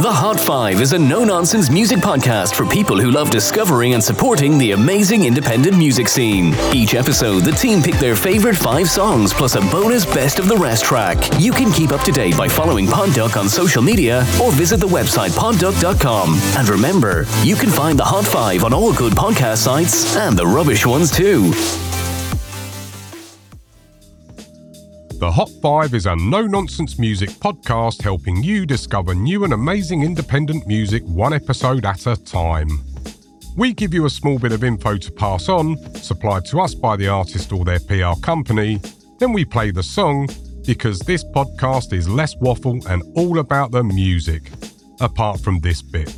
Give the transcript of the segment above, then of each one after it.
The Hot Five is a no nonsense music podcast for people who love discovering and supporting the amazing independent music scene. Each episode, the team pick their favorite five songs plus a bonus best of the rest track. You can keep up to date by following Podduck on social media or visit the website podduck.com. And remember, you can find the Hot Five on all good podcast sites and the rubbish ones too. The Hot Five is a no nonsense music podcast helping you discover new and amazing independent music one episode at a time. We give you a small bit of info to pass on, supplied to us by the artist or their PR company, then we play the song because this podcast is less waffle and all about the music, apart from this bit.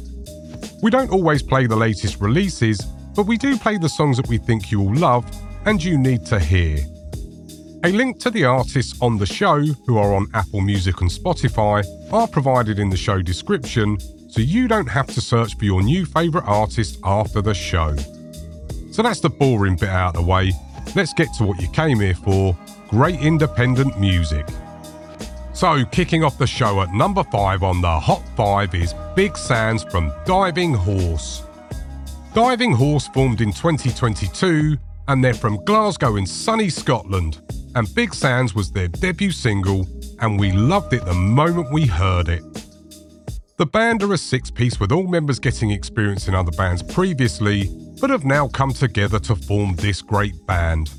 We don't always play the latest releases, but we do play the songs that we think you will love and you need to hear. A link to the artists on the show, who are on Apple Music and Spotify, are provided in the show description, so you don't have to search for your new favourite artist after the show. So that's the boring bit out of the way. Let's get to what you came here for great independent music. So, kicking off the show at number 5 on the Hot 5 is Big Sands from Diving Horse. Diving Horse formed in 2022 and they're from Glasgow in sunny Scotland and Big Sands was their debut single, and we loved it the moment we heard it. The band are a six piece with all members getting experience in other bands previously, but have now come together to form this great band.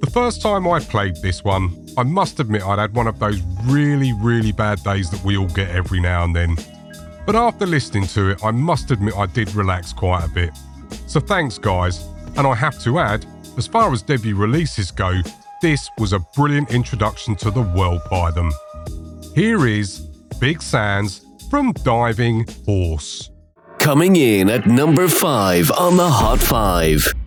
The first time I played this one, I must admit I'd had one of those really, really bad days that we all get every now and then. But after listening to it, I must admit I did relax quite a bit. So thanks, guys. And I have to add, as far as debut releases go, this was a brilliant introduction to the world by them. Here is Big Sands from Diving Horse. Coming in at number 5 on the Hot 5.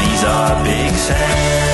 These are big sad.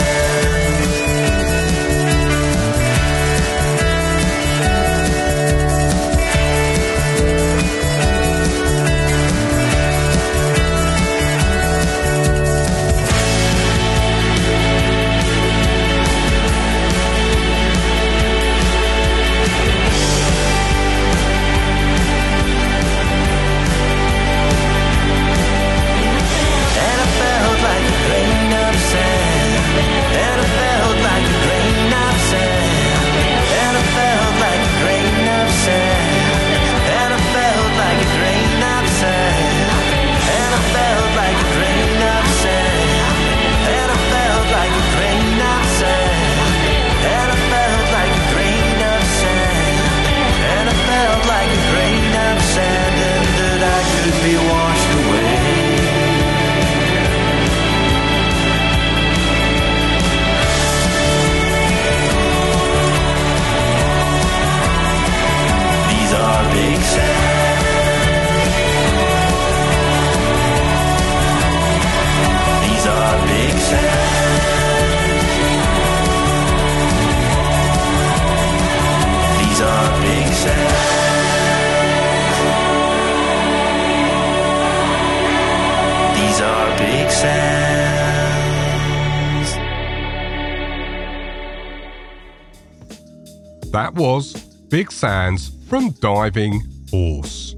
That was Big Sands from Diving Horse.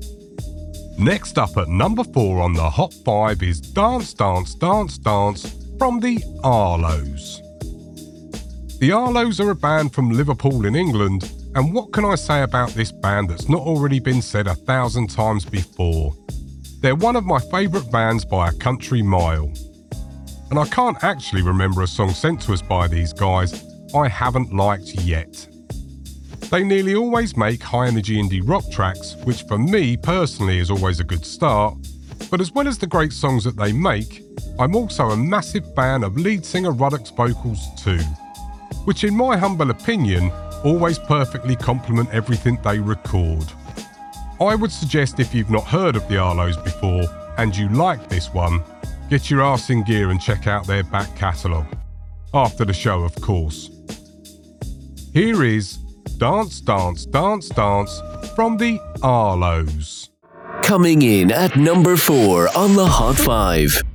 Next up at number four on the Hot 5 is Dance, Dance, Dance, Dance from the Arlos. The Arlos are a band from Liverpool in England, and what can I say about this band that's not already been said a thousand times before? They're one of my favourite bands by a country mile. And I can't actually remember a song sent to us by these guys I haven't liked yet. They nearly always make high energy indie rock tracks, which for me personally is always a good start. But as well as the great songs that they make, I'm also a massive fan of lead singer Ruddock's vocals too, which in my humble opinion always perfectly complement everything they record. I would suggest if you've not heard of the Arlos before and you like this one, get your arse in gear and check out their back catalogue. After the show, of course. Here is Dance, Dance, Dance, Dance from the Arlos. Coming in at number four on the Hot 5.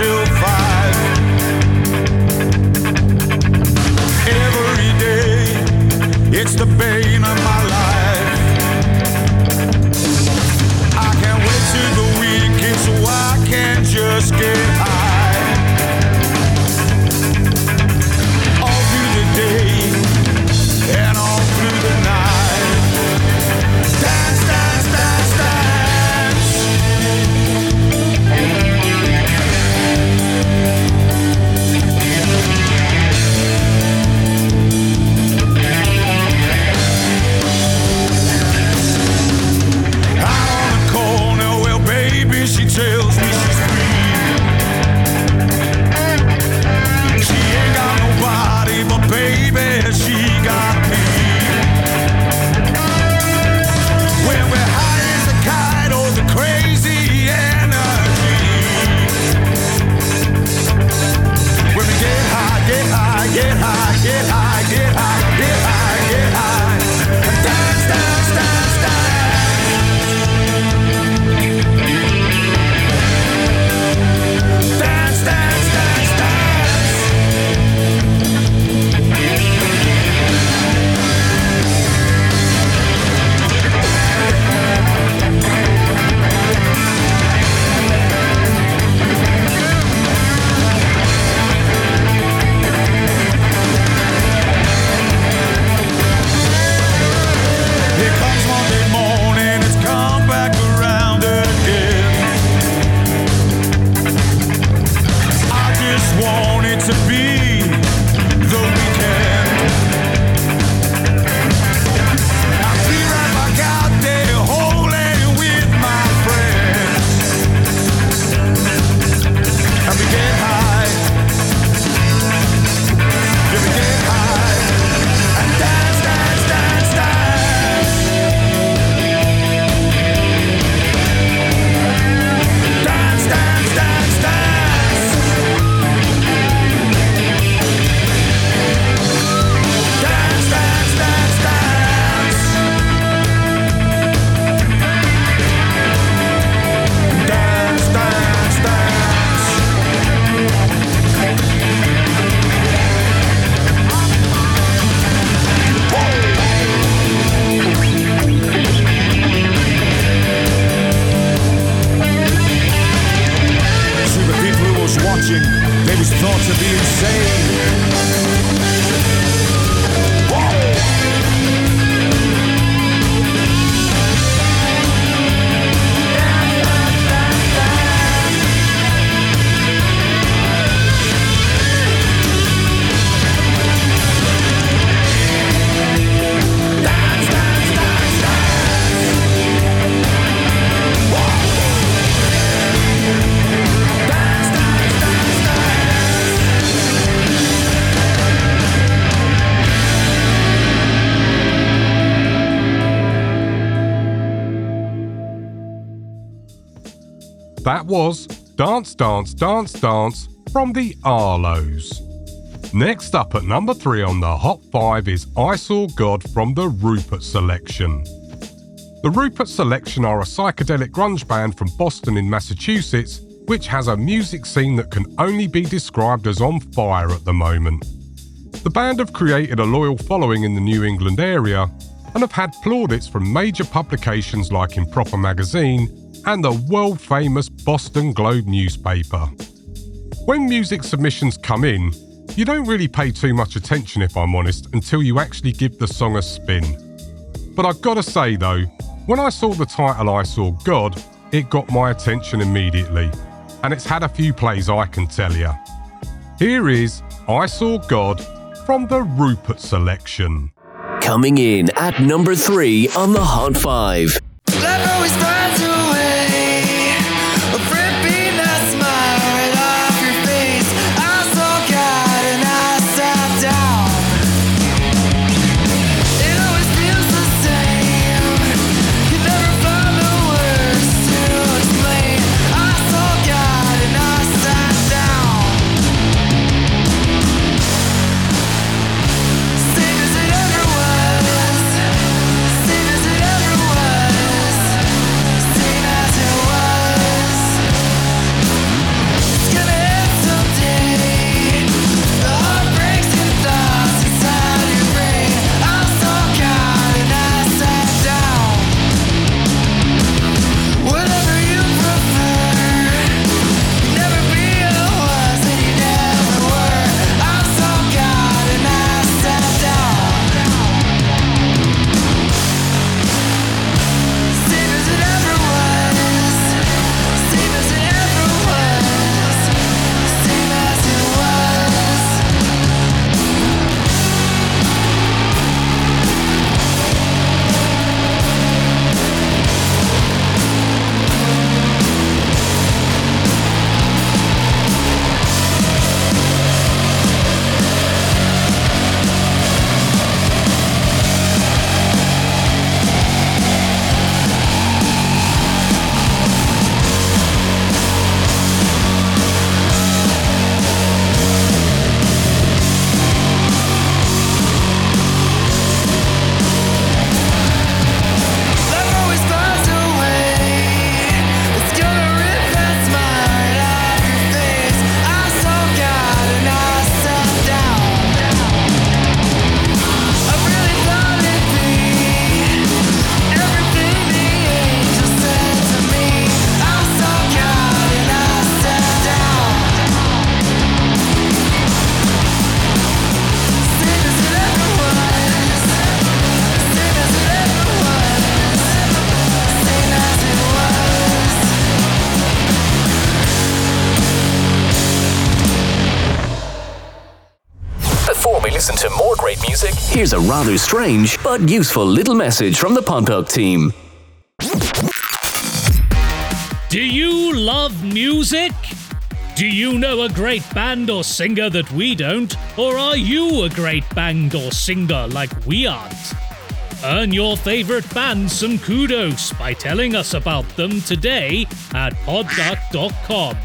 to was Dance, Dance, Dance, Dance from the Arlos. Next up at number three on the Hot 5 is I Saw God from the Rupert Selection. The Rupert Selection are a psychedelic grunge band from Boston in Massachusetts, which has a music scene that can only be described as on fire at the moment. The band have created a loyal following in the New England area and have had plaudits from major publications like Improper Magazine and the world famous Boston Globe newspaper. When music submissions come in, you don't really pay too much attention, if I'm honest, until you actually give the song a spin. But I've got to say though, when I saw the title I Saw God, it got my attention immediately, and it's had a few plays I can tell you. Here is I Saw God from the Rupert selection. Coming in at number three on the Hot 5. Here's a rather strange but useful little message from the Pontoc team. Do you love music? Do you know a great band or singer that we don't? Or are you a great band or singer like we aren't? Earn your favorite band some kudos by telling us about them today at podduck.com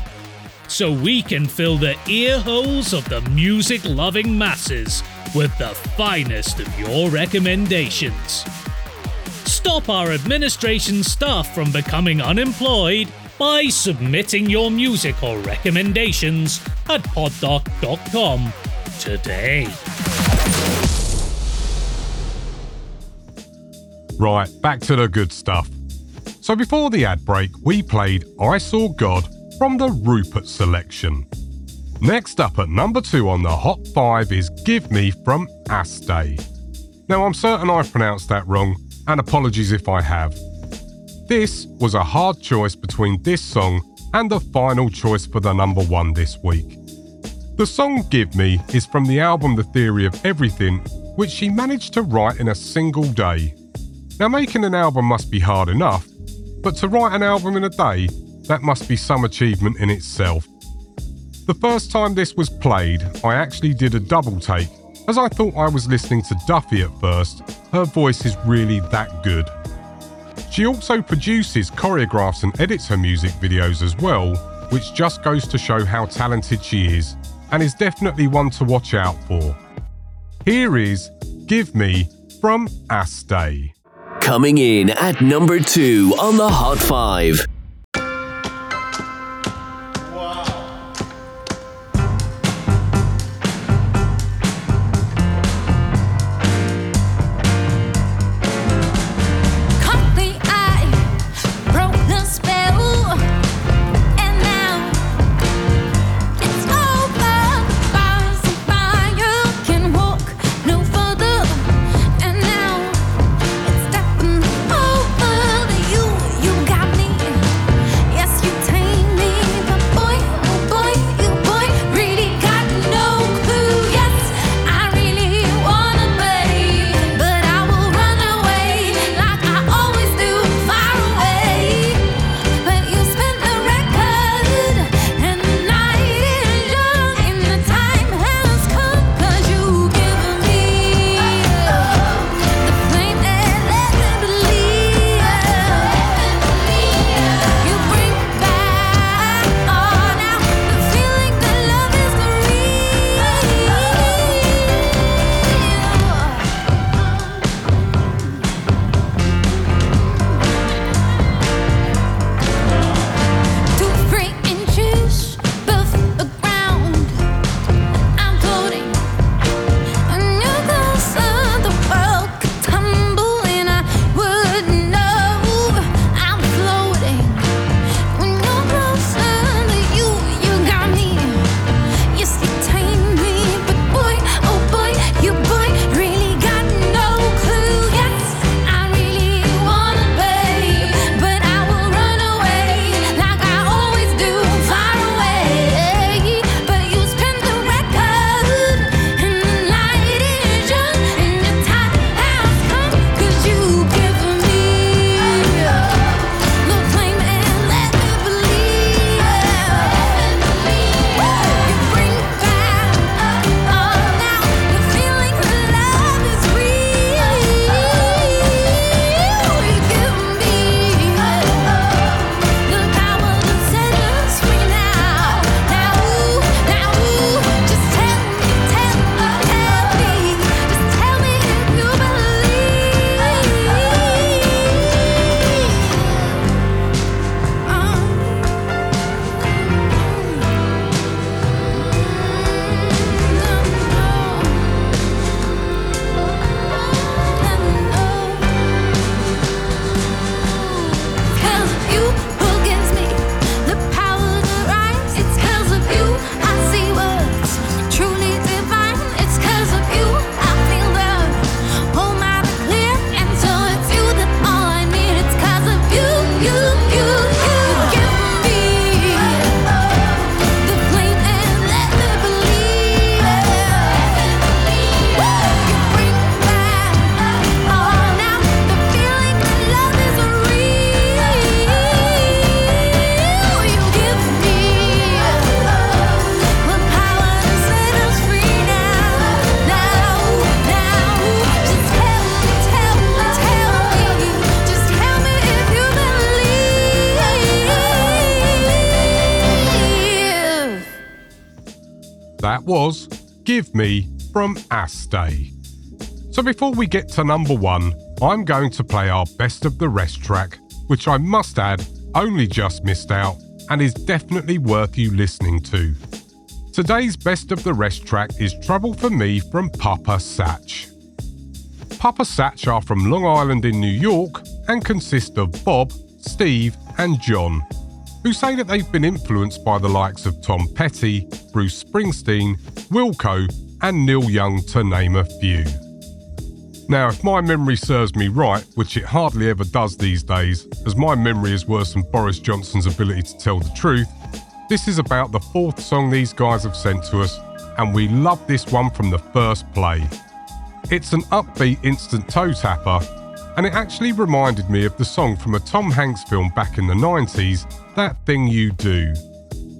so we can fill the ear holes of the music loving masses with the finest of your recommendations. Stop our administration staff from becoming unemployed by submitting your music or recommendations at poddoc.com today. Right, back to the good stuff. So before the ad break, we played I Saw God from the Rupert selection. Next up at number two on the Hot 5 is Give Me from Aisté. Now, I'm certain I've pronounced that wrong, and apologies if I have. This was a hard choice between this song and the final choice for the number one this week. The song Give Me is from the album The Theory of Everything, which she managed to write in a single day. Now, making an album must be hard enough, but to write an album in a day, that must be some achievement in itself. The first time this was played, I actually did a double take, as I thought I was listening to Duffy at first. Her voice is really that good. She also produces, choreographs, and edits her music videos as well, which just goes to show how talented she is and is definitely one to watch out for. Here is Give Me from Aisté. Coming in at number two on the Hot 5. Was Give Me from Aisté. So before we get to number one, I'm going to play our Best of the Rest track, which I must add only just missed out and is definitely worth you listening to. Today's Best of the Rest track is Trouble for Me from Papa Satch. Papa Satch are from Long Island in New York and consist of Bob, Steve, and John, who say that they've been influenced by the likes of Tom Petty, Bruce Springsteen, Wilco, and Neil Young, to name a few. Now, if my memory serves me right, which it hardly ever does these days, as my memory is worse than Boris Johnson's ability to tell the truth, this is about the fourth song these guys have sent to us, and we love this one from the first play. It's an upbeat instant toe tapper, and it actually reminded me of the song from a Tom Hanks film back in the 90s that Thing You Do,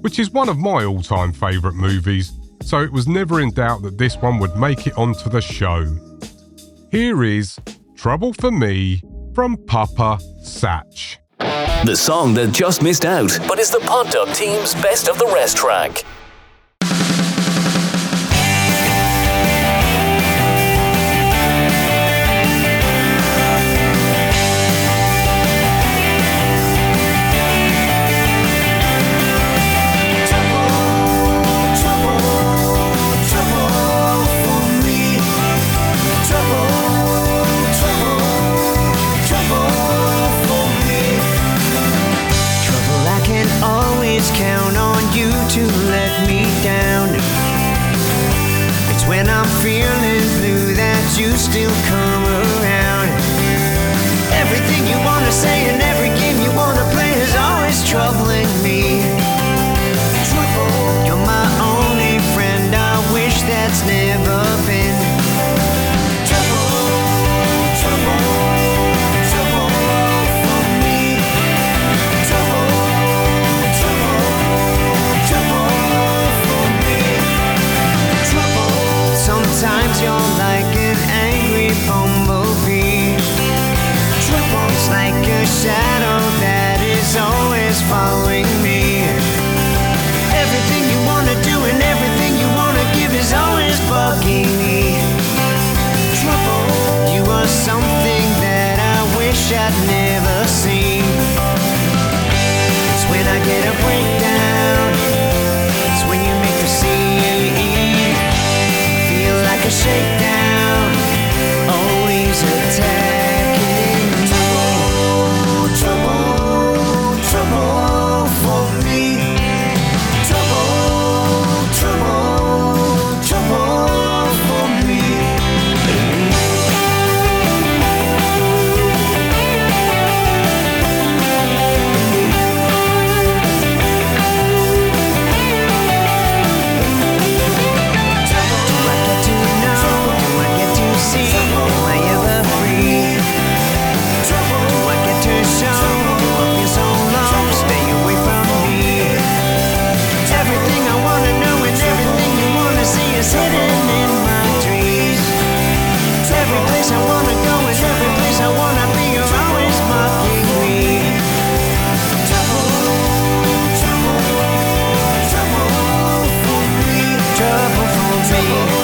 which is one of my all time favourite movies, so it was never in doubt that this one would make it onto the show. Here is Trouble for Me from Papa Satch. The song that just missed out, but is the Pod Duck team's best of the rest track. me.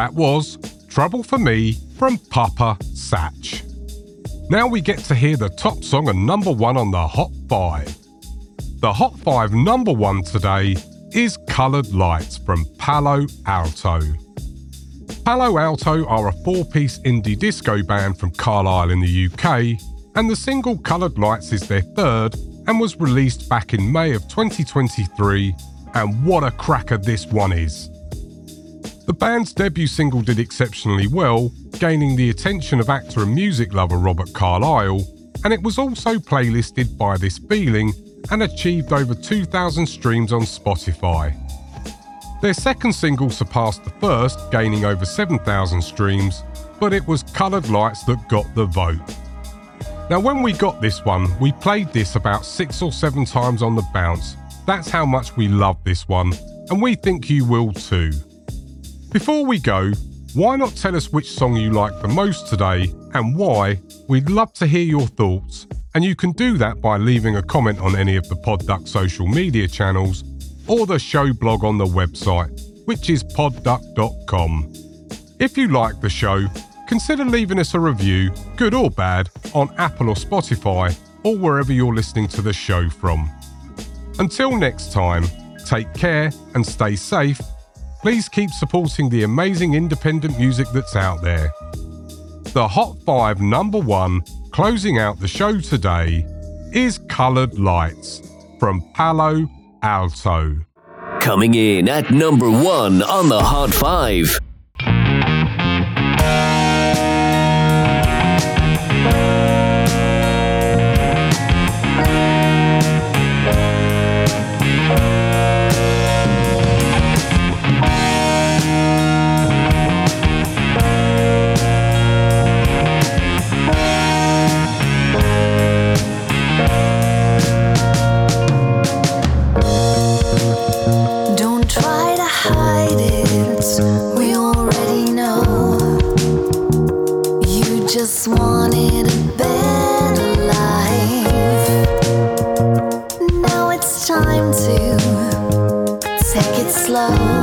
That was Trouble for Me from Papa Satch. Now we get to hear the top song and number one on the Hot 5. The Hot 5 number one today is Coloured Lights from Palo Alto. Palo Alto are a four piece indie disco band from Carlisle in the UK, and the single Coloured Lights is their third and was released back in May of 2023. And what a cracker this one is! The band's debut single did exceptionally well, gaining the attention of actor and music lover Robert Carlyle, and it was also playlisted by This Feeling and achieved over 2,000 streams on Spotify. Their second single surpassed the first, gaining over 7,000 streams, but it was Coloured Lights that got the vote. Now, when we got this one, we played this about six or seven times on the bounce. That's how much we love this one, and we think you will too. Before we go, why not tell us which song you like the most today and why? We'd love to hear your thoughts, and you can do that by leaving a comment on any of the Podduck social media channels or the show blog on the website, which is podduck.com. If you like the show, consider leaving us a review, good or bad, on Apple or Spotify or wherever you're listening to the show from. Until next time, take care and stay safe please keep supporting the amazing independent music that's out there. The Hot 5 number one, closing out the show today, is Coloured Lights from Palo Alto. Coming in at number one on the Hot 5. slow.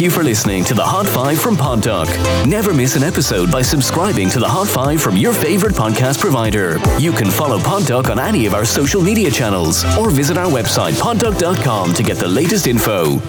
Thank you for listening to the Hot 5 from PodDoc. Never miss an episode by subscribing to the Hot 5 from your favorite podcast provider. You can follow PodDoc on any of our social media channels or visit our website poddoc.com to get the latest info.